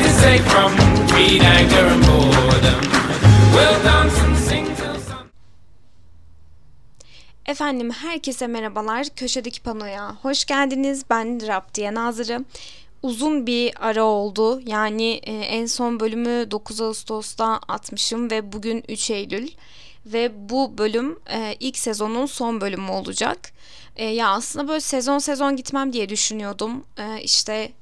safe from greed, anger, and boredom. We'll dance. Efendim herkese merhabalar. Köşedeki panoya hoş geldiniz. Ben Rap diye Nazırı. Uzun bir ara oldu. Yani e, en son bölümü 9 Ağustos'ta atmışım ve bugün 3 Eylül. Ve bu bölüm e, ilk sezonun son bölümü olacak. E, ya aslında böyle sezon sezon gitmem diye düşünüyordum. E, işte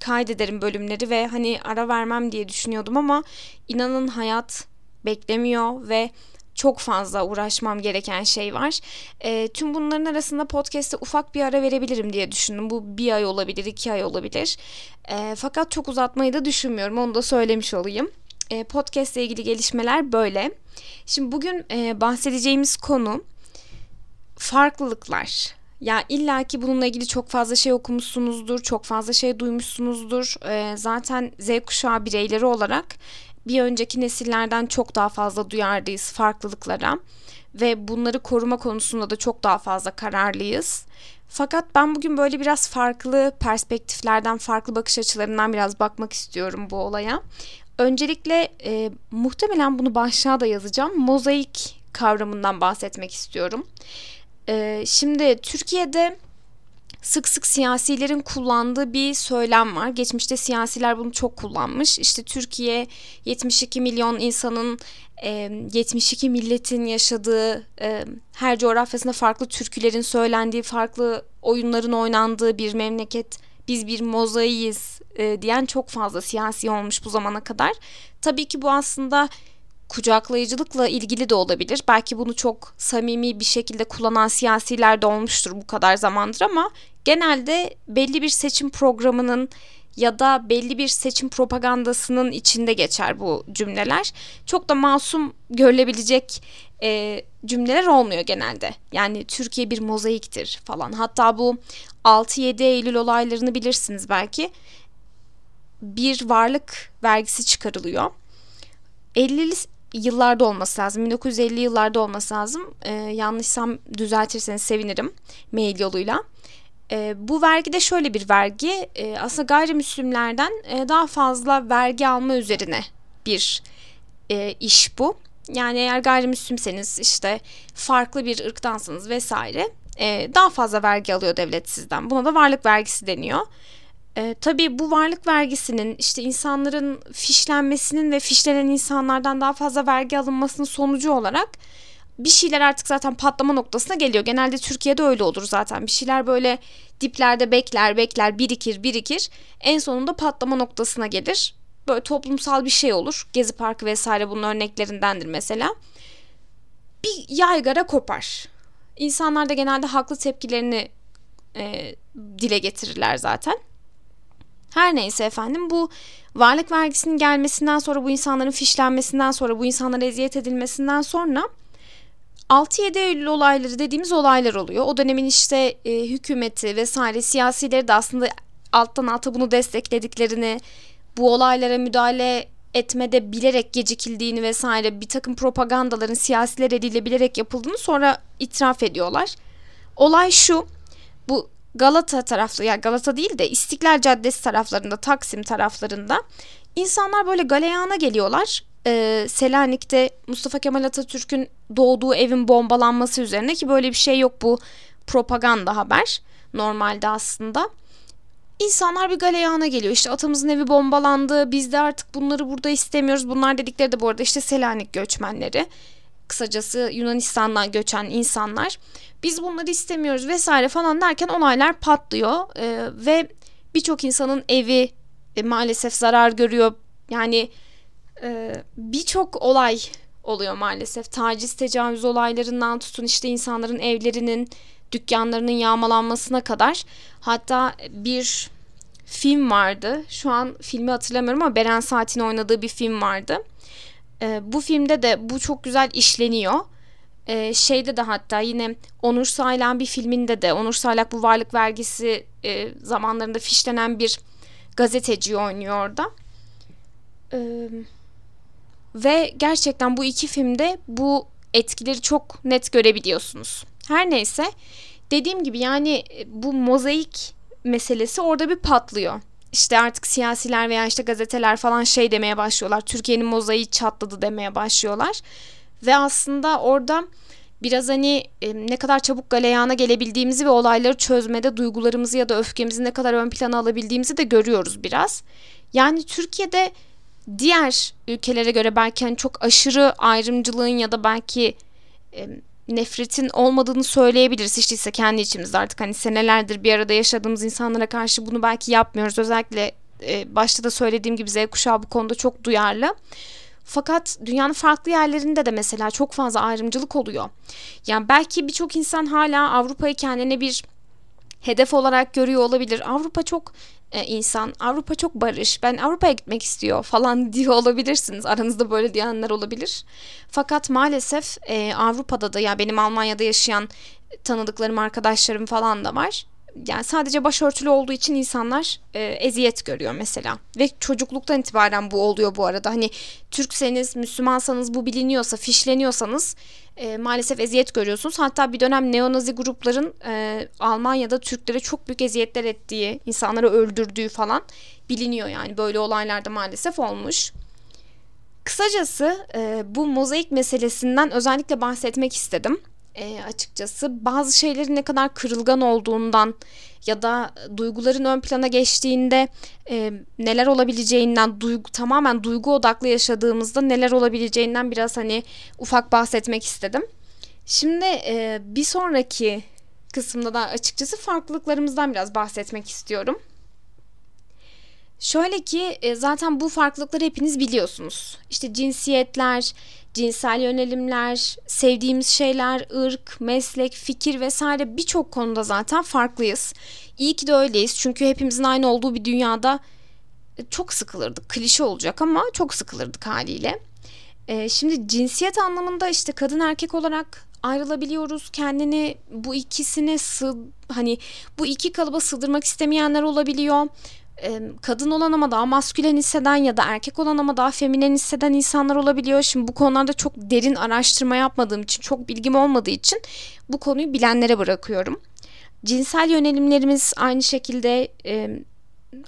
kaydederim bölümleri ve hani ara vermem diye düşünüyordum ama inanın hayat beklemiyor ve çok fazla uğraşmam gereken şey var. E, tüm bunların arasında podcast'te ufak bir ara verebilirim diye düşündüm. Bu bir ay olabilir, iki ay olabilir. E, fakat çok uzatmayı da düşünmüyorum. Onu da söylemiş olayım. E, podcast ile ilgili gelişmeler böyle. Şimdi bugün e, bahsedeceğimiz konu farklılıklar. Ya illa ki bununla ilgili çok fazla şey okumuşsunuzdur, çok fazla şey duymuşsunuzdur. Ee, zaten Z kuşağı bireyleri olarak bir önceki nesillerden çok daha fazla duyardayız farklılıklara ve bunları koruma konusunda da çok daha fazla kararlıyız. Fakat ben bugün böyle biraz farklı perspektiflerden, farklı bakış açılarından biraz bakmak istiyorum bu olaya. Öncelikle e, muhtemelen bunu başlığa da yazacağım. Mozaik kavramından bahsetmek istiyorum. E, şimdi Türkiye'de sık sık siyasilerin kullandığı bir söylem var. Geçmişte siyasiler bunu çok kullanmış. İşte Türkiye 72 milyon insanın 72 milletin yaşadığı her coğrafyasında farklı türkülerin söylendiği, farklı oyunların oynandığı bir memleket. Biz bir mozaiyiz diyen çok fazla siyasi olmuş bu zamana kadar. Tabii ki bu aslında kucaklayıcılıkla ilgili de olabilir. Belki bunu çok samimi bir şekilde kullanan siyasiler de olmuştur bu kadar zamandır ama genelde belli bir seçim programının ya da belli bir seçim propagandasının içinde geçer bu cümleler. Çok da masum görülebilecek e, cümleler olmuyor genelde. Yani Türkiye bir mozaiktir falan. Hatta bu 6-7 Eylül olaylarını bilirsiniz belki. Bir varlık vergisi çıkarılıyor. 50'li yıllarda olması lazım. 1950 yıllarda olması lazım. Ee, yanlışsam düzeltirseniz sevinirim mail yoluyla. Ee, bu vergi de şöyle bir vergi. Ee, aslında gayrimüslimlerden e, daha fazla vergi alma üzerine bir e, iş bu. Yani eğer gayrimüslimseniz işte farklı bir ırktansınız vesaire e, daha fazla vergi alıyor devlet sizden. Buna da varlık vergisi deniyor. E, tabii bu varlık vergisinin işte insanların fişlenmesinin ve fişlenen insanlardan daha fazla vergi alınmasının sonucu olarak bir şeyler artık zaten patlama noktasına geliyor. Genelde Türkiye'de öyle olur zaten. Bir şeyler böyle diplerde bekler, bekler, birikir, birikir. En sonunda patlama noktasına gelir. Böyle toplumsal bir şey olur. Gezi Parkı vesaire bunun örneklerindendir mesela. Bir yaygara kopar. İnsanlar da genelde haklı tepkilerini e, dile getirirler zaten. Her neyse efendim bu varlık vergisinin gelmesinden sonra bu insanların fişlenmesinden sonra bu insanlara eziyet edilmesinden sonra 6-7 Eylül olayları dediğimiz olaylar oluyor. O dönemin işte e, hükümeti vesaire siyasileri de aslında alttan alta bunu desteklediklerini, bu olaylara müdahale etmede bilerek gecikildiğini vesaire bir takım propagandaların siyasiler eliyle bilerek yapıldığını sonra itiraf ediyorlar. Olay şu, Galata taraflı yani Galata değil de İstiklal Caddesi taraflarında Taksim taraflarında insanlar böyle galeyana geliyorlar. Ee, Selanik'te Mustafa Kemal Atatürk'ün doğduğu evin bombalanması üzerine ki böyle bir şey yok bu propaganda haber normalde aslında. İnsanlar bir galeyana geliyor işte atamızın evi bombalandı biz de artık bunları burada istemiyoruz. Bunlar dedikleri de bu arada işte Selanik göçmenleri kısacası Yunanistan'dan göçen insanlar. Biz bunları istemiyoruz vesaire falan derken olaylar patlıyor e, ve birçok insanın evi e, maalesef zarar görüyor. Yani e, birçok olay oluyor maalesef. Taciz tecavüz olaylarından tutun işte insanların evlerinin dükkanlarının yağmalanmasına kadar. Hatta bir film vardı. Şu an filmi hatırlamıyorum ama Beren Saat'in oynadığı bir film vardı e, bu filmde de bu çok güzel işleniyor. E, şeyde de hatta yine Onur Saylan bir filminde de Onur Saylak bu varlık vergisi e, zamanlarında fişlenen bir gazeteci oynuyor orada. E, ve gerçekten bu iki filmde bu etkileri çok net görebiliyorsunuz. Her neyse dediğim gibi yani bu mozaik meselesi orada bir patlıyor. İşte artık siyasiler veya işte gazeteler falan şey demeye başlıyorlar. Türkiye'nin mozaiği çatladı demeye başlıyorlar. Ve aslında orada biraz hani e, ne kadar çabuk galeyana gelebildiğimizi ve olayları çözmede duygularımızı ya da öfkemizi ne kadar ön plana alabildiğimizi de görüyoruz biraz. Yani Türkiye'de diğer ülkelere göre belki hani çok aşırı ayrımcılığın ya da belki e, nefretin olmadığını söyleyebiliriz. Hiç değilse kendi içimizde artık hani senelerdir bir arada yaşadığımız insanlara karşı bunu belki yapmıyoruz. Özellikle e, başta da söylediğim gibi Z kuşağı bu konuda çok duyarlı. Fakat dünyanın farklı yerlerinde de mesela çok fazla ayrımcılık oluyor. Yani belki birçok insan hala Avrupa'yı kendine bir hedef olarak görüyor olabilir. Avrupa çok insan, Avrupa çok barış, ben Avrupa'ya gitmek istiyor falan diyor olabilirsiniz. Aranızda böyle diyenler olabilir. Fakat maalesef e, Avrupa'da da ya benim Almanya'da yaşayan tanıdıklarım, arkadaşlarım falan da var yani sadece başörtülü olduğu için insanlar e, eziyet görüyor mesela. Ve çocukluktan itibaren bu oluyor bu arada. Hani Türkseniz, Müslümansanız bu biliniyorsa, fişleniyorsanız e, maalesef eziyet görüyorsunuz. Hatta bir dönem neonazi grupların e, Almanya'da Türklere çok büyük eziyetler ettiği, insanları öldürdüğü falan biliniyor yani. Böyle olaylarda maalesef olmuş. Kısacası e, bu mozaik meselesinden özellikle bahsetmek istedim e, açıkçası. Bazı şeylerin ne kadar kırılgan olduğundan ya da duyguların ön plana geçtiğinde e, neler olabileceğinden duygu tamamen duygu odaklı yaşadığımızda neler olabileceğinden biraz hani ufak bahsetmek istedim. Şimdi e, bir sonraki kısımda da açıkçası farklılıklarımızdan biraz bahsetmek istiyorum. Şöyle ki e, zaten bu farklılıkları hepiniz biliyorsunuz. İşte cinsiyetler, cinsel yönelimler, sevdiğimiz şeyler, ırk, meslek, fikir vesaire birçok konuda zaten farklıyız. İyi ki de öyleyiz çünkü hepimizin aynı olduğu bir dünyada e, çok sıkılırdık. Klişe olacak ama çok sıkılırdık haliyle. Ee, şimdi cinsiyet anlamında işte kadın erkek olarak ayrılabiliyoruz. Kendini bu ikisine sığ hani bu iki kalıba sığdırmak istemeyenler olabiliyor kadın olan ama daha maskülen hisseden ya da erkek olan ama daha feminen hisseden insanlar olabiliyor. Şimdi bu konularda çok derin araştırma yapmadığım için, çok bilgim olmadığı için bu konuyu bilenlere bırakıyorum. Cinsel yönelimlerimiz aynı şekilde e,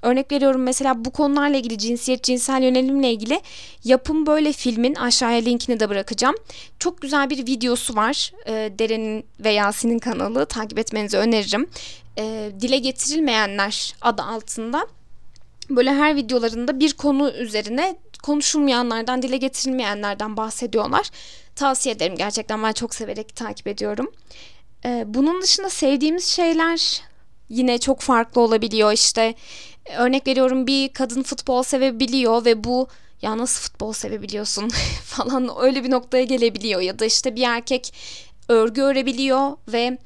örnek veriyorum mesela bu konularla ilgili cinsiyet, cinsel yönelimle ilgili yapım böyle filmin aşağıya linkini de bırakacağım. Çok güzel bir videosu var. E, Deren'in ve Yasin'in kanalı takip etmenizi öneririm. E, Dile getirilmeyenler adı altında böyle her videolarında bir konu üzerine konuşulmayanlardan, dile getirilmeyenlerden bahsediyorlar. Tavsiye ederim gerçekten ben çok severek takip ediyorum. Ee, bunun dışında sevdiğimiz şeyler yine çok farklı olabiliyor. İşte örnek veriyorum bir kadın futbol sevebiliyor ve bu ya nasıl futbol sevebiliyorsun falan öyle bir noktaya gelebiliyor. Ya da işte bir erkek örgü örebiliyor ve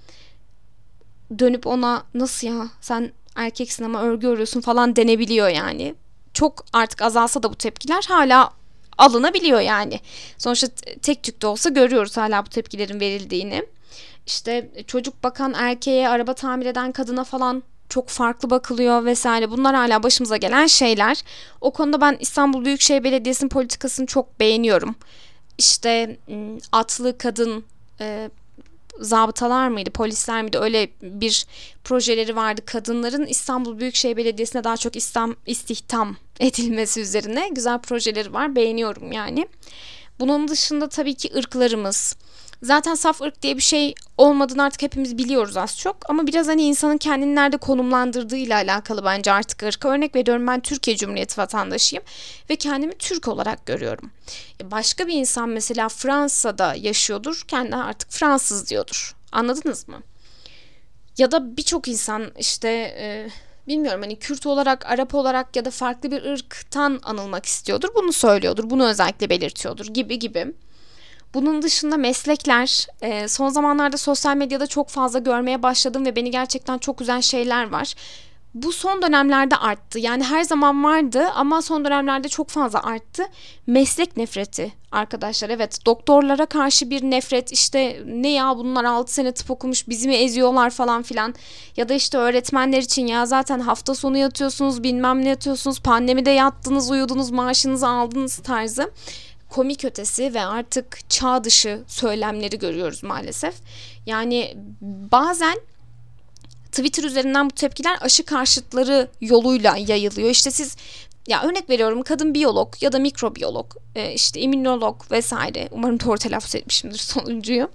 dönüp ona nasıl ya sen erkeksin ama örgü örüyorsun falan denebiliyor yani. Çok artık azalsa da bu tepkiler hala alınabiliyor yani. Sonuçta tek tük de olsa görüyoruz hala bu tepkilerin verildiğini. İşte çocuk bakan erkeğe, araba tamir eden kadına falan çok farklı bakılıyor vesaire. Bunlar hala başımıza gelen şeyler. O konuda ben İstanbul Büyükşehir Belediyesi'nin politikasını çok beğeniyorum. İşte atlı kadın e, zabıtalar mıydı, polisler miydi öyle bir projeleri vardı. Kadınların İstanbul Büyükşehir Belediyesi'ne daha çok istam, istihdam edilmesi üzerine güzel projeleri var. Beğeniyorum yani. Bunun dışında tabii ki ırklarımız, Zaten saf ırk diye bir şey olmadığını artık hepimiz biliyoruz az çok. Ama biraz hani insanın kendini nerede konumlandırdığı ile alakalı bence artık ırk. Örnek veriyorum ben Türkiye Cumhuriyeti vatandaşıyım ve kendimi Türk olarak görüyorum. E, başka bir insan mesela Fransa'da yaşıyordur. Kendine artık Fransız diyordur. Anladınız mı? Ya da birçok insan işte e, bilmiyorum hani Kürt olarak, Arap olarak ya da farklı bir ırktan anılmak istiyordur. Bunu söylüyordur. Bunu özellikle belirtiyordur gibi gibi. Bunun dışında meslekler e, son zamanlarda sosyal medyada çok fazla görmeye başladım ve beni gerçekten çok üzen şeyler var. Bu son dönemlerde arttı. Yani her zaman vardı ama son dönemlerde çok fazla arttı. Meslek nefreti arkadaşlar. Evet doktorlara karşı bir nefret işte ne ya bunlar 6 sene tıp okumuş bizi mi eziyorlar falan filan. Ya da işte öğretmenler için ya zaten hafta sonu yatıyorsunuz bilmem ne yatıyorsunuz pandemide yattınız uyudunuz maaşınızı aldınız tarzı komik ötesi ve artık çağ dışı söylemleri görüyoruz maalesef. Yani bazen Twitter üzerinden bu tepkiler aşı karşıtları yoluyla yayılıyor. İşte siz ya örnek veriyorum kadın biyolog ya da mikrobiyolog, e, işte immünolog vesaire. Umarım doğru telaffuz etmişimdir sonuncuyu.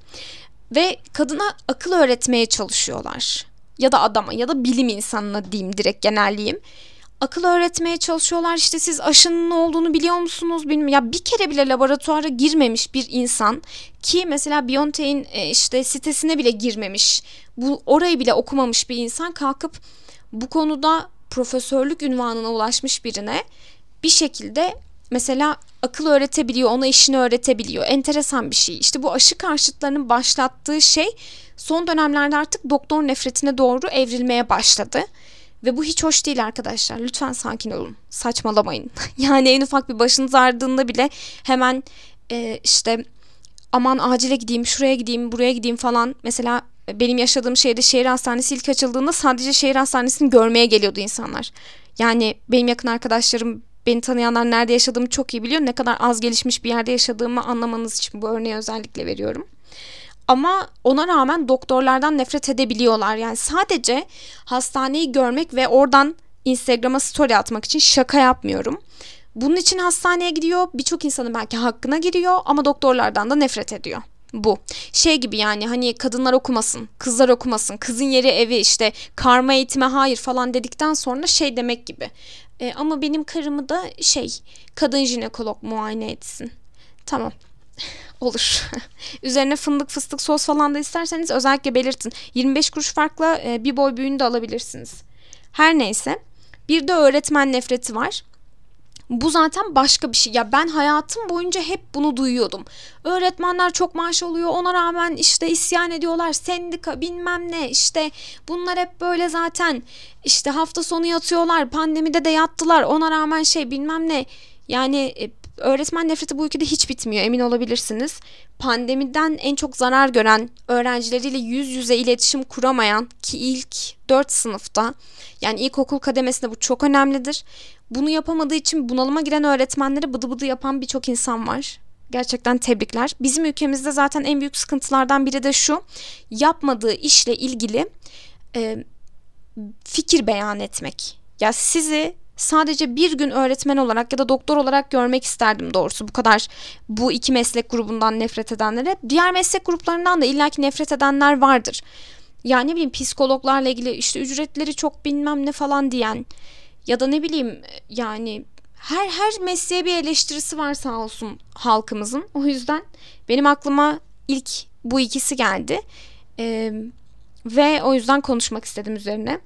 Ve kadına akıl öğretmeye çalışıyorlar. Ya da adama ya da bilim insanına diyeyim direkt genelleyeyim. Akıl öğretmeye çalışıyorlar işte siz aşının ne olduğunu biliyor musunuz bilmiyorum. Ya bir kere bile laboratuvara girmemiş bir insan ki mesela BioNTech'in e, işte sitesine bile girmemiş. Bu orayı bile okumamış bir insan kalkıp bu konuda profesörlük ünvanına ulaşmış birine bir şekilde mesela akıl öğretebiliyor, ona işini öğretebiliyor. Enteresan bir şey. İşte bu aşı karşıtlarının başlattığı şey son dönemlerde artık doktor nefretine doğru evrilmeye başladı. Ve bu hiç hoş değil arkadaşlar. Lütfen sakin olun. Saçmalamayın. yani en ufak bir başınız ağrıdığında bile hemen e, işte aman acile gideyim, şuraya gideyim, buraya gideyim falan. Mesela benim yaşadığım şehirde şehir hastanesi ilk açıldığında sadece şehir hastanesini görmeye geliyordu insanlar. Yani benim yakın arkadaşlarım beni tanıyanlar nerede yaşadığımı çok iyi biliyor. Ne kadar az gelişmiş bir yerde yaşadığımı anlamanız için bu örneği özellikle veriyorum. Ama ona rağmen doktorlardan nefret edebiliyorlar. Yani sadece hastaneyi görmek ve oradan Instagram'a story atmak için şaka yapmıyorum. Bunun için hastaneye gidiyor. Birçok insanın belki hakkına giriyor ama doktorlardan da nefret ediyor bu. Şey gibi yani hani kadınlar okumasın, kızlar okumasın, kızın yeri evi işte karma eğitime hayır falan dedikten sonra şey demek gibi. E, ama benim karımı da şey kadın jinekolog muayene etsin. Tamam. Olur. Üzerine fındık fıstık sos falan da isterseniz özellikle belirtin. 25 kuruş farkla e, bir boy büyüğünü de alabilirsiniz. Her neyse. Bir de öğretmen nefreti var. Bu zaten başka bir şey. Ya ben hayatım boyunca hep bunu duyuyordum. Öğretmenler çok maaş alıyor. Ona rağmen işte isyan ediyorlar. Sendika bilmem ne. işte bunlar hep böyle zaten. işte hafta sonu yatıyorlar. Pandemide de yattılar. Ona rağmen şey bilmem ne. Yani e, öğretmen nefreti bu ülkede hiç bitmiyor emin olabilirsiniz. Pandemiden en çok zarar gören öğrencileriyle yüz yüze iletişim kuramayan ki ilk 4 sınıfta yani ilkokul kademesinde bu çok önemlidir. Bunu yapamadığı için bunalıma giren öğretmenlere bıdı bıdı yapan birçok insan var. Gerçekten tebrikler. Bizim ülkemizde zaten en büyük sıkıntılardan biri de şu. Yapmadığı işle ilgili e, fikir beyan etmek. Ya sizi sadece bir gün öğretmen olarak ya da doktor olarak görmek isterdim doğrusu bu kadar bu iki meslek grubundan nefret edenlere. Diğer meslek gruplarından da illaki nefret edenler vardır. Yani ne bileyim psikologlarla ilgili işte ücretleri çok bilmem ne falan diyen ya da ne bileyim yani her her mesleğe bir eleştirisi var sağ olsun halkımızın. O yüzden benim aklıma ilk bu ikisi geldi. Ee, ve o yüzden konuşmak istedim üzerine.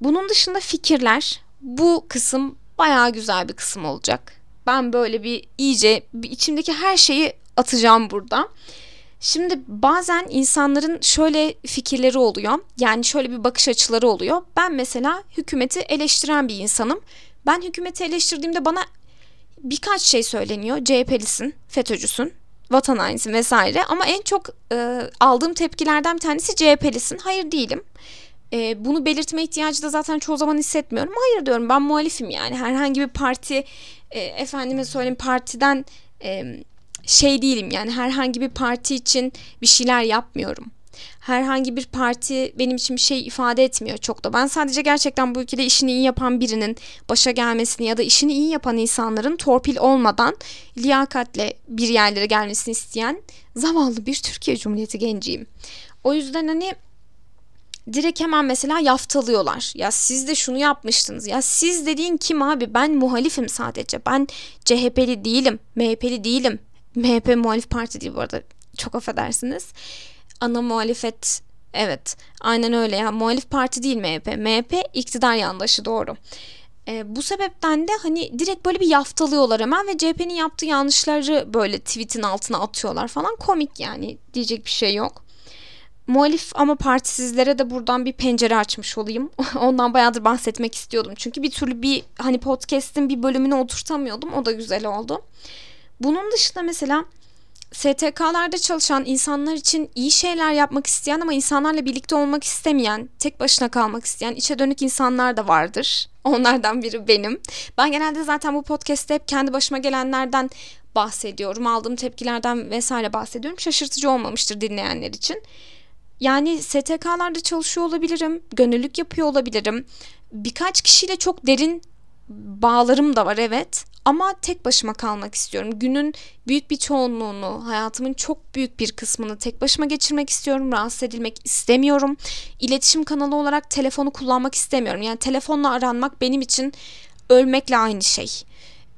Bunun dışında fikirler bu kısım bayağı güzel bir kısım olacak. Ben böyle bir iyice bir içimdeki her şeyi atacağım burada. Şimdi bazen insanların şöyle fikirleri oluyor. Yani şöyle bir bakış açıları oluyor. Ben mesela hükümeti eleştiren bir insanım. Ben hükümeti eleştirdiğimde bana birkaç şey söyleniyor. CHP'lisin, FETÖ'cüsün, vatan hainisin vesaire. Ama en çok e, aldığım tepkilerden bir tanesi CHP'lisin. Hayır değilim. E, bunu belirtme ihtiyacı da zaten çoğu zaman hissetmiyorum. Hayır diyorum ben muhalifim yani. Herhangi bir parti, e, efendime söyleyeyim partiden... E, şey değilim yani herhangi bir parti için bir şeyler yapmıyorum. Herhangi bir parti benim için bir şey ifade etmiyor çok da. Ben sadece gerçekten bu ülkede işini iyi yapan birinin başa gelmesini ya da işini iyi yapan insanların torpil olmadan liyakatle bir yerlere gelmesini isteyen zavallı bir Türkiye Cumhuriyeti genciyim. O yüzden hani direkt hemen mesela yaftalıyorlar. Ya siz de şunu yapmıştınız. Ya siz dediğin kim abi? Ben muhalifim sadece. Ben CHP'li değilim, MHP'li değilim. MHP muhalif parti değil bu arada. Çok affedersiniz. Ana muhalefet evet aynen öyle ya muhalif parti değil MHP. MHP iktidar yandaşı doğru. E, bu sebepten de hani direkt böyle bir yaftalıyorlar hemen ve CHP'nin yaptığı yanlışları böyle tweetin altına atıyorlar falan. Komik yani diyecek bir şey yok. Muhalif ama partisizlere de buradan bir pencere açmış olayım. Ondan bayağıdır bahsetmek istiyordum. Çünkü bir türlü bir hani podcast'in bir bölümünü oturtamıyordum. O da güzel oldu. Bunun dışında mesela STK'larda çalışan insanlar için iyi şeyler yapmak isteyen ama insanlarla birlikte olmak istemeyen, tek başına kalmak isteyen, içe dönük insanlar da vardır. Onlardan biri benim. Ben genelde zaten bu podcast'te hep kendi başıma gelenlerden bahsediyorum. Aldığım tepkilerden vesaire bahsediyorum. Şaşırtıcı olmamıştır dinleyenler için. Yani STK'larda çalışıyor olabilirim, gönüllülük yapıyor olabilirim. Birkaç kişiyle çok derin bağlarım da var evet. Ama tek başıma kalmak istiyorum. Günün büyük bir çoğunluğunu, hayatımın çok büyük bir kısmını tek başıma geçirmek istiyorum. Rahatsız edilmek istemiyorum. İletişim kanalı olarak telefonu kullanmak istemiyorum. Yani telefonla aranmak benim için ölmekle aynı şey.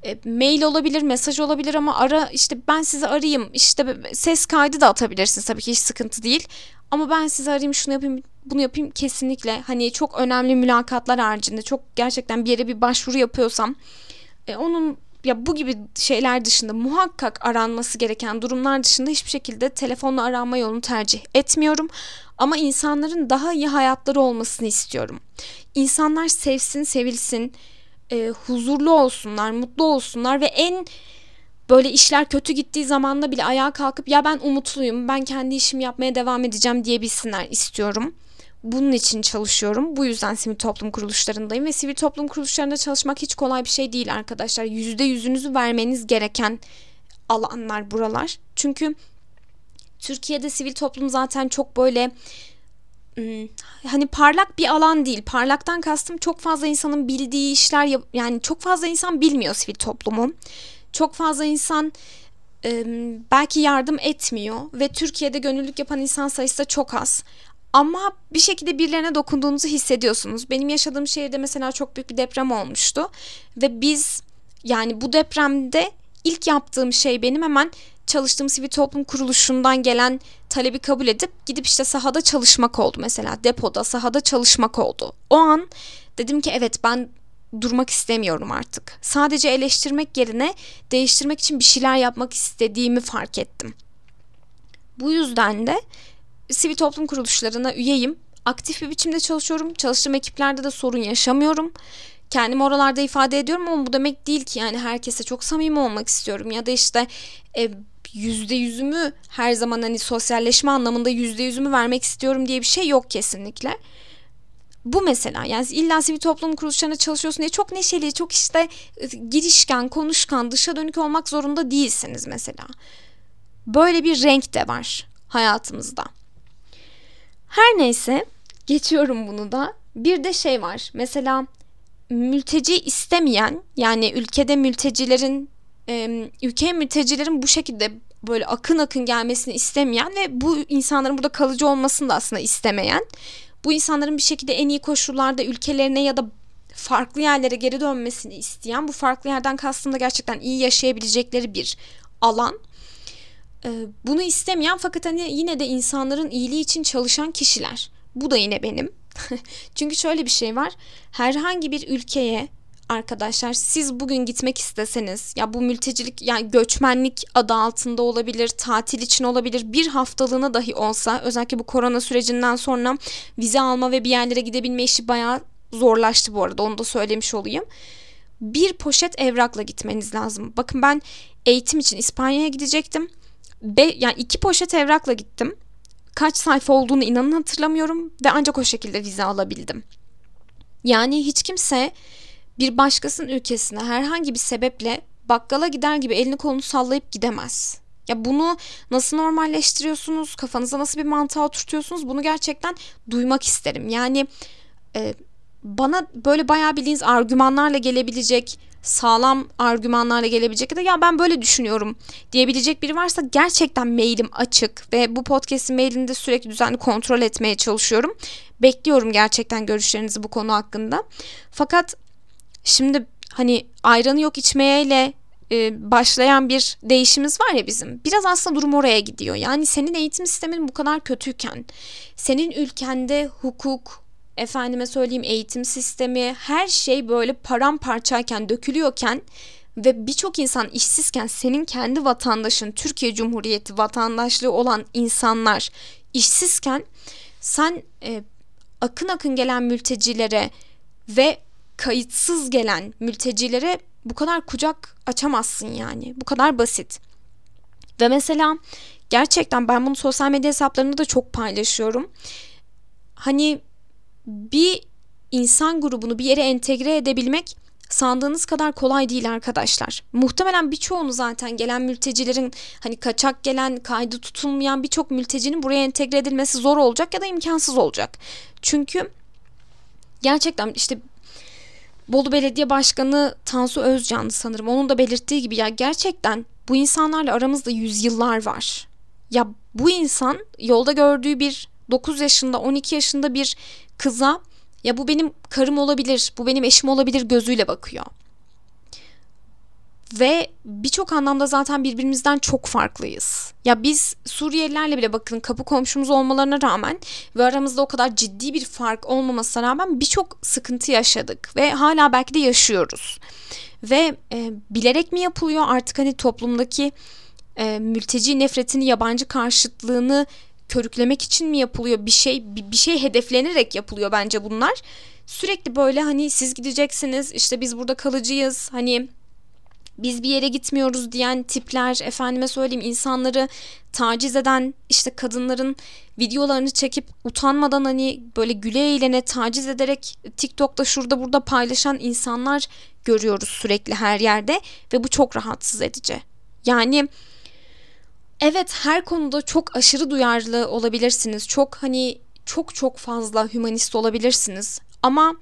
E, mail olabilir, mesaj olabilir ama ara işte ben sizi arayayım. İşte ses kaydı da atabilirsiniz tabii ki hiç sıkıntı değil. Ama ben sizi arayayım, şunu yapayım, bunu yapayım kesinlikle. Hani çok önemli mülakatlar haricinde çok gerçekten bir yere bir başvuru yapıyorsam e, onun ya bu gibi şeyler dışında muhakkak aranması gereken durumlar dışında hiçbir şekilde telefonla aranma yolunu tercih etmiyorum. Ama insanların daha iyi hayatları olmasını istiyorum. İnsanlar sevsin, sevilsin, e, huzurlu olsunlar, mutlu olsunlar ve en böyle işler kötü gittiği zamanda bile ayağa kalkıp ya ben umutluyum, ben kendi işimi yapmaya devam edeceğim diyebilsinler istiyorum. Bunun için çalışıyorum. Bu yüzden sivil toplum kuruluşlarındayım ve sivil toplum kuruluşlarında çalışmak hiç kolay bir şey değil arkadaşlar. Yüzde yüzünüzü vermeniz gereken alanlar buralar. Çünkü Türkiye'de sivil toplum zaten çok böyle hani parlak bir alan değil. Parlaktan kastım çok fazla insanın bildiği işler yani çok fazla insan bilmiyor sivil toplumu. Çok fazla insan belki yardım etmiyor ve Türkiye'de gönüllülük yapan insan sayısı da çok az. Ama bir şekilde birilerine dokunduğunuzu hissediyorsunuz. Benim yaşadığım şehirde mesela çok büyük bir deprem olmuştu ve biz yani bu depremde ilk yaptığım şey benim hemen çalıştığım sivil toplum kuruluşundan gelen talebi kabul edip gidip işte sahada çalışmak oldu mesela depoda sahada çalışmak oldu. O an dedim ki evet ben durmak istemiyorum artık. Sadece eleştirmek yerine değiştirmek için bir şeyler yapmak istediğimi fark ettim. Bu yüzden de sivil toplum kuruluşlarına üyeyim. Aktif bir biçimde çalışıyorum. Çalıştığım ekiplerde de sorun yaşamıyorum. Kendimi oralarda ifade ediyorum ama bu demek değil ki yani herkese çok samimi olmak istiyorum ya da işte e, yüzde yüzümü her zaman hani sosyalleşme anlamında yüzde yüzümü vermek istiyorum diye bir şey yok kesinlikle. Bu mesela yani illa sivil toplum kuruluşlarına çalışıyorsun diye çok neşeli, çok işte e, girişken, konuşkan, dışa dönük olmak zorunda değilsiniz mesela. Böyle bir renk de var hayatımızda. Her neyse geçiyorum bunu da. Bir de şey var. Mesela mülteci istemeyen yani ülkede mültecilerin e, ülkeye mültecilerin bu şekilde böyle akın akın gelmesini istemeyen ve bu insanların burada kalıcı olmasını da aslında istemeyen bu insanların bir şekilde en iyi koşullarda ülkelerine ya da farklı yerlere geri dönmesini isteyen bu farklı yerden kastım da gerçekten iyi yaşayabilecekleri bir alan ee, bunu istemeyen fakat hani yine de insanların iyiliği için çalışan kişiler. Bu da yine benim. Çünkü şöyle bir şey var. Herhangi bir ülkeye arkadaşlar siz bugün gitmek isteseniz ya bu mültecilik yani göçmenlik adı altında olabilir, tatil için olabilir, bir haftalığına dahi olsa özellikle bu korona sürecinden sonra vize alma ve bir yerlere gidebilme işi bayağı zorlaştı bu arada onu da söylemiş olayım. Bir poşet evrakla gitmeniz lazım. Bakın ben eğitim için İspanya'ya gidecektim Be, yani iki poşet evrakla gittim. Kaç sayfa olduğunu inanın hatırlamıyorum ve ancak o şekilde vize alabildim. Yani hiç kimse bir başkasının ülkesine herhangi bir sebeple bakkala gider gibi elini kolunu sallayıp gidemez. Ya bunu nasıl normalleştiriyorsunuz? Kafanıza nasıl bir mantığa oturtuyorsunuz? Bunu gerçekten duymak isterim. Yani e, bana böyle bayağı bildiğiniz argümanlarla gelebilecek sağlam argümanlarla gelebilecek ya da ya ben böyle düşünüyorum diyebilecek biri varsa gerçekten mailim açık ve bu podcast'in mailini de sürekli düzenli kontrol etmeye çalışıyorum. Bekliyorum gerçekten görüşlerinizi bu konu hakkında. Fakat şimdi hani ayranı yok içmeyeyle e, başlayan bir değişimiz var ya bizim. Biraz aslında durum oraya gidiyor. Yani senin eğitim sistemin bu kadar kötüyken, senin ülkende hukuk, efendime söyleyeyim eğitim sistemi her şey böyle paramparçayken dökülüyorken ve birçok insan işsizken senin kendi vatandaşın Türkiye Cumhuriyeti vatandaşlığı olan insanlar işsizken sen e, akın akın gelen mültecilere ve kayıtsız gelen mültecilere bu kadar kucak açamazsın yani. Bu kadar basit. Ve mesela gerçekten ben bunu sosyal medya hesaplarında da çok paylaşıyorum. Hani bir insan grubunu bir yere entegre edebilmek sandığınız kadar kolay değil arkadaşlar. Muhtemelen birçoğunu zaten gelen mültecilerin hani kaçak gelen, kaydı tutulmayan birçok mültecinin buraya entegre edilmesi zor olacak ya da imkansız olacak. Çünkü gerçekten işte Bolu Belediye Başkanı Tansu Özcan sanırım onun da belirttiği gibi ya gerçekten bu insanlarla aramızda yüzyıllar var. Ya bu insan yolda gördüğü bir 9 yaşında 12 yaşında bir kıza ya bu benim karım olabilir, bu benim eşim olabilir gözüyle bakıyor. Ve birçok anlamda zaten birbirimizden çok farklıyız. Ya biz Suriyelilerle bile bakın kapı komşumuz olmalarına rağmen ve aramızda o kadar ciddi bir fark olmamasına rağmen birçok sıkıntı yaşadık ve hala belki de yaşıyoruz. Ve e, bilerek mi yapılıyor artık hani toplumdaki e, mülteci nefretini, yabancı karşıtlığını körüklemek için mi yapılıyor? Bir şey bir, şey hedeflenerek yapılıyor bence bunlar. Sürekli böyle hani siz gideceksiniz, işte biz burada kalıcıyız. Hani biz bir yere gitmiyoruz diyen tipler, efendime söyleyeyim insanları taciz eden işte kadınların videolarını çekip utanmadan hani böyle güle eğlene taciz ederek TikTok'ta şurada burada paylaşan insanlar görüyoruz sürekli her yerde ve bu çok rahatsız edici. Yani evet her konuda çok aşırı duyarlı olabilirsiniz. Çok hani çok çok fazla hümanist olabilirsiniz. Ama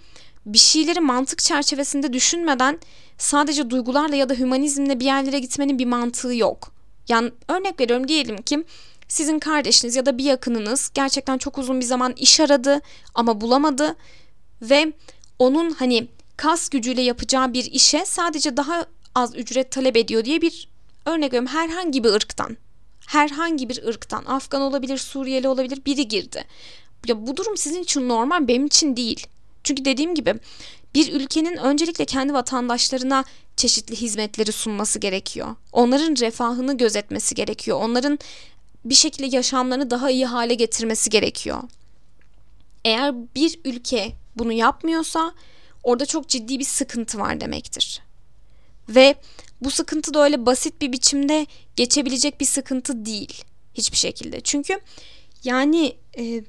bir şeyleri mantık çerçevesinde düşünmeden sadece duygularla ya da hümanizmle bir yerlere gitmenin bir mantığı yok. Yani örnek veriyorum diyelim ki sizin kardeşiniz ya da bir yakınınız gerçekten çok uzun bir zaman iş aradı ama bulamadı ve onun hani kas gücüyle yapacağı bir işe sadece daha az ücret talep ediyor diye bir örnek veriyorum herhangi bir ırktan herhangi bir ırktan Afgan olabilir Suriyeli olabilir biri girdi. Ya bu durum sizin için normal benim için değil. Çünkü dediğim gibi bir ülkenin öncelikle kendi vatandaşlarına çeşitli hizmetleri sunması gerekiyor. Onların refahını gözetmesi gerekiyor. Onların bir şekilde yaşamlarını daha iyi hale getirmesi gerekiyor. Eğer bir ülke bunu yapmıyorsa orada çok ciddi bir sıkıntı var demektir. Ve bu sıkıntı da öyle basit bir biçimde geçebilecek bir sıkıntı değil hiçbir şekilde. Çünkü yani e,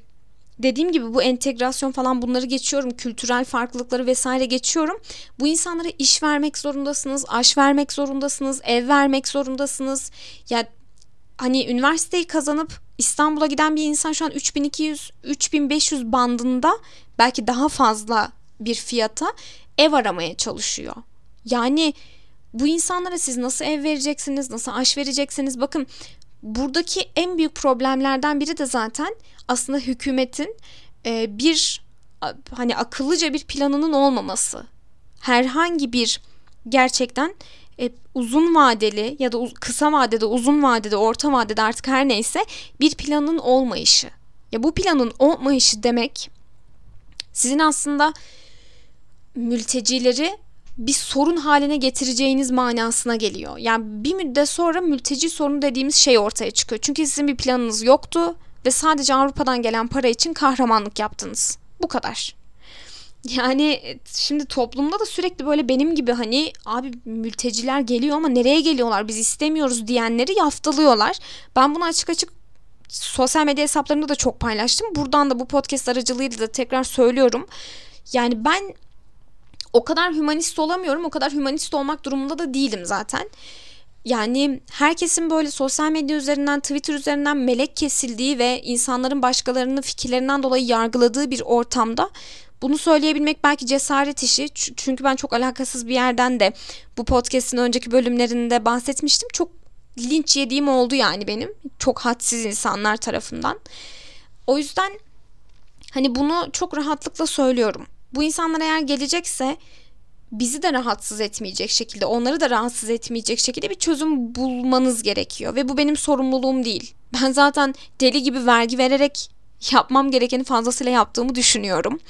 dediğim gibi bu entegrasyon falan bunları geçiyorum. Kültürel farklılıkları vesaire geçiyorum. Bu insanlara iş vermek zorundasınız, aş vermek zorundasınız, ev vermek zorundasınız. Ya hani üniversiteyi kazanıp İstanbul'a giden bir insan şu an 3200 3500 bandında belki daha fazla bir fiyata ev aramaya çalışıyor. Yani bu insanlara siz nasıl ev vereceksiniz, nasıl aş vereceksiniz? Bakın buradaki en büyük problemlerden biri de zaten aslında hükümetin e, bir hani akıllıca bir planının olmaması. Herhangi bir gerçekten e, uzun vadeli ya da uz- kısa vadede, uzun vadede, orta vadede artık her neyse bir planın olmayışı. Ya bu planın olmayışı demek sizin aslında mültecileri bir sorun haline getireceğiniz manasına geliyor. Yani bir müddet sonra mülteci sorunu dediğimiz şey ortaya çıkıyor. Çünkü sizin bir planınız yoktu ve sadece Avrupa'dan gelen para için kahramanlık yaptınız. Bu kadar. Yani şimdi toplumda da sürekli böyle benim gibi hani abi mülteciler geliyor ama nereye geliyorlar biz istemiyoruz diyenleri yaftalıyorlar. Ben bunu açık açık sosyal medya hesaplarımda da çok paylaştım. Buradan da bu podcast aracılığıyla da tekrar söylüyorum. Yani ben o kadar hümanist olamıyorum. O kadar hümanist olmak durumunda da değilim zaten. Yani herkesin böyle sosyal medya üzerinden, Twitter üzerinden melek kesildiği ve insanların başkalarının fikirlerinden dolayı yargıladığı bir ortamda bunu söyleyebilmek belki cesaret işi. Çünkü ben çok alakasız bir yerden de bu podcast'in önceki bölümlerinde bahsetmiştim. Çok linç yediğim oldu yani benim. Çok hadsiz insanlar tarafından. O yüzden hani bunu çok rahatlıkla söylüyorum. Bu insanlar eğer gelecekse bizi de rahatsız etmeyecek şekilde, onları da rahatsız etmeyecek şekilde bir çözüm bulmanız gerekiyor ve bu benim sorumluluğum değil. Ben zaten deli gibi vergi vererek yapmam gerekeni fazlasıyla yaptığımı düşünüyorum.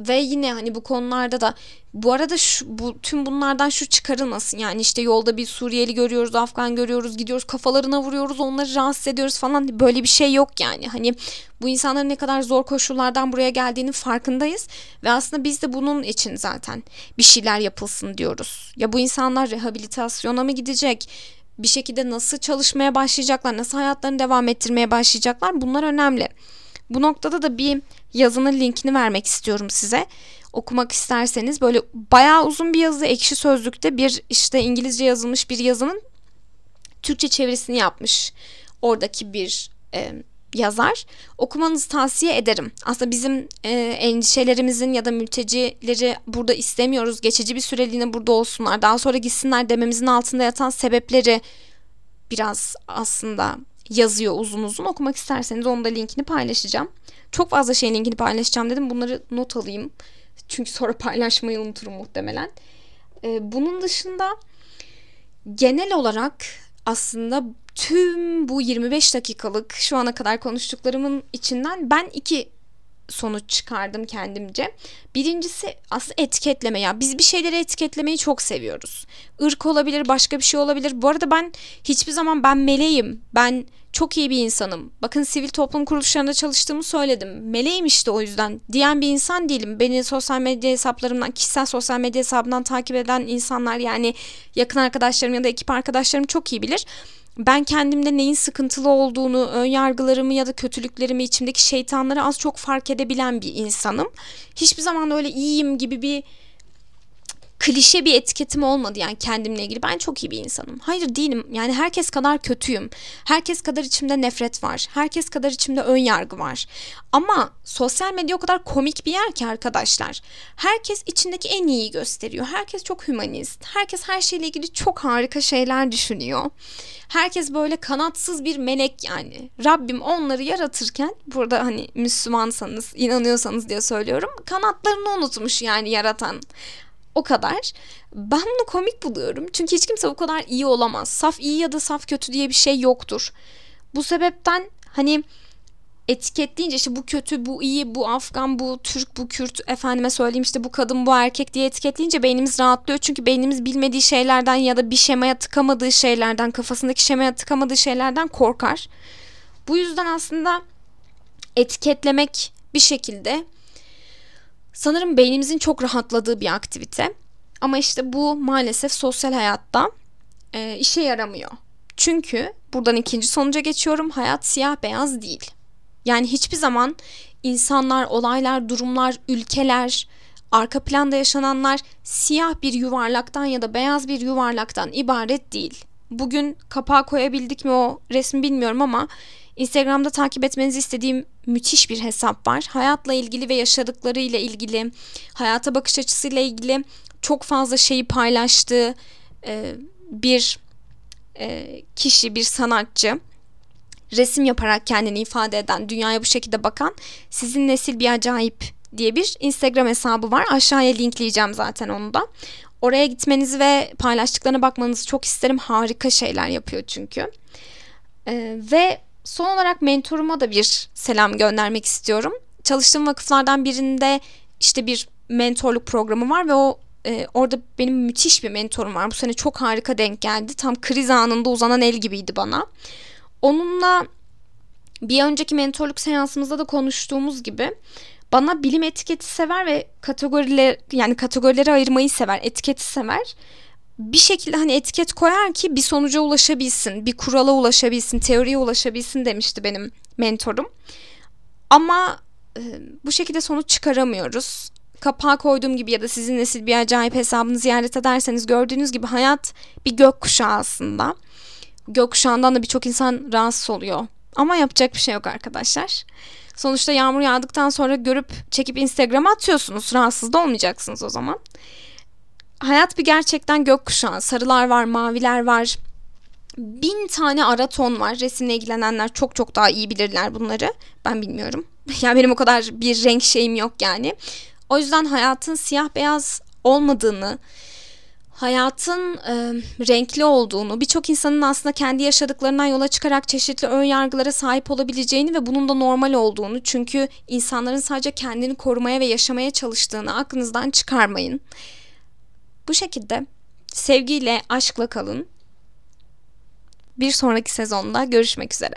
Ve yine hani bu konularda da bu arada şu, bu tüm bunlardan şu çıkarılmasın. Yani işte yolda bir Suriyeli görüyoruz, Afgan görüyoruz, gidiyoruz kafalarına vuruyoruz, onları rahatsız ediyoruz falan. Böyle bir şey yok yani. Hani bu insanların ne kadar zor koşullardan buraya geldiğinin farkındayız ve aslında biz de bunun için zaten bir şeyler yapılsın diyoruz. Ya bu insanlar rehabilitasyona mı gidecek? Bir şekilde nasıl çalışmaya başlayacaklar, nasıl hayatlarını devam ettirmeye başlayacaklar? Bunlar önemli. Bu noktada da bir yazının linkini vermek istiyorum size. Okumak isterseniz böyle bayağı uzun bir yazı ekşi sözlükte bir işte İngilizce yazılmış bir yazının Türkçe çevirisini yapmış oradaki bir e, yazar. Okumanızı tavsiye ederim. Aslında bizim e, endişelerimizin ya da mültecileri burada istemiyoruz. Geçici bir süreliğine burada olsunlar. Daha sonra gitsinler dememizin altında yatan sebepleri biraz aslında yazıyor uzun uzun. Okumak isterseniz onun da linkini paylaşacağım. Çok fazla şeyin linkini paylaşacağım dedim. Bunları not alayım. Çünkü sonra paylaşmayı unuturum muhtemelen. Ee, bunun dışında genel olarak aslında tüm bu 25 dakikalık şu ana kadar konuştuklarımın içinden ben iki sonuç çıkardım kendimce. Birincisi aslında etiketleme ya. Biz bir şeyleri etiketlemeyi çok seviyoruz. Irk olabilir, başka bir şey olabilir. Bu arada ben hiçbir zaman ben meleğim, ben çok iyi bir insanım. Bakın sivil toplum kuruluşlarında çalıştığımı söyledim. Meleğim işte o yüzden diyen bir insan değilim. Beni sosyal medya hesaplarımdan, kişisel sosyal medya hesabından takip eden insanlar yani yakın arkadaşlarım ya da ekip arkadaşlarım çok iyi bilir ben kendimde neyin sıkıntılı olduğunu, ön yargılarımı ya da kötülüklerimi, içimdeki şeytanları az çok fark edebilen bir insanım. Hiçbir zaman öyle iyiyim gibi bir klişe bir etiketim olmadı yani kendimle ilgili. Ben çok iyi bir insanım. Hayır değilim. Yani herkes kadar kötüyüm. Herkes kadar içimde nefret var. Herkes kadar içimde ön yargı var. Ama sosyal medya o kadar komik bir yer ki arkadaşlar. Herkes içindeki en iyiyi gösteriyor. Herkes çok hümanist. Herkes her şeyle ilgili çok harika şeyler düşünüyor. Herkes böyle kanatsız bir melek yani. Rabbim onları yaratırken burada hani Müslümansanız, inanıyorsanız diye söylüyorum. Kanatlarını unutmuş yani yaratan. O kadar. Ben bunu komik buluyorum. Çünkü hiç kimse bu kadar iyi olamaz. Saf iyi ya da saf kötü diye bir şey yoktur. Bu sebepten hani etiketleyince işte bu kötü, bu iyi, bu Afgan, bu Türk, bu Kürt, efendime söyleyeyim işte bu kadın, bu erkek diye etiketleyince beynimiz rahatlıyor. Çünkü beynimiz bilmediği şeylerden ya da bir şemaya tıkamadığı şeylerden, kafasındaki şemaya tıkamadığı şeylerden korkar. Bu yüzden aslında etiketlemek bir şekilde sanırım beynimizin çok rahatladığı bir aktivite. Ama işte bu maalesef sosyal hayatta e, işe yaramıyor. Çünkü buradan ikinci sonuca geçiyorum. Hayat siyah beyaz değil. Yani hiçbir zaman insanlar, olaylar, durumlar, ülkeler, arka planda yaşananlar siyah bir yuvarlaktan ya da beyaz bir yuvarlaktan ibaret değil. Bugün kapağı koyabildik mi o resmi bilmiyorum ama Instagram'da takip etmenizi istediğim müthiş bir hesap var. Hayatla ilgili ve yaşadıklarıyla ilgili, hayata bakış açısıyla ilgili çok fazla şeyi paylaştığı e, bir e, kişi, bir sanatçı resim yaparak kendini ifade eden, dünyaya bu şekilde bakan sizin nesil bir acayip diye bir Instagram hesabı var. Aşağıya linkleyeceğim zaten onu da. Oraya gitmenizi ve paylaştıklarına bakmanızı çok isterim. Harika şeyler yapıyor çünkü. Ee, ve son olarak mentoruma da bir selam göndermek istiyorum. Çalıştığım vakıflardan birinde işte bir mentorluk programı var ve o e, orada benim müthiş bir mentorum var. Bu sene çok harika denk geldi. Tam kriz anında uzanan el gibiydi bana. Onunla bir önceki mentorluk seansımızda da konuştuğumuz gibi bana bilim etiketi sever ve kategoriler yani kategorileri ayırmayı sever, etiketi sever. Bir şekilde hani etiket koyar ki bir sonuca ulaşabilsin, bir kurala ulaşabilsin, teoriye ulaşabilsin demişti benim mentorum. Ama e, bu şekilde sonuç çıkaramıyoruz. Kapağa koyduğum gibi ya da sizin nesil bir acayip hesabını ziyaret ederseniz gördüğünüz gibi hayat bir gökkuşağı aslında gökkuşağından da birçok insan rahatsız oluyor. Ama yapacak bir şey yok arkadaşlar. Sonuçta yağmur yağdıktan sonra görüp çekip Instagram'a atıyorsunuz. Rahatsız da olmayacaksınız o zaman. Hayat bir gerçekten gökkuşağı. Sarılar var, maviler var. Bin tane ara ton var. Resimle ilgilenenler çok çok daha iyi bilirler bunları. Ben bilmiyorum. yani benim o kadar bir renk şeyim yok yani. O yüzden hayatın siyah beyaz olmadığını, hayatın e, renkli olduğunu, birçok insanın aslında kendi yaşadıklarından yola çıkarak çeşitli ön yargılara sahip olabileceğini ve bunun da normal olduğunu çünkü insanların sadece kendini korumaya ve yaşamaya çalıştığını aklınızdan çıkarmayın. Bu şekilde sevgiyle, aşkla kalın. Bir sonraki sezonda görüşmek üzere.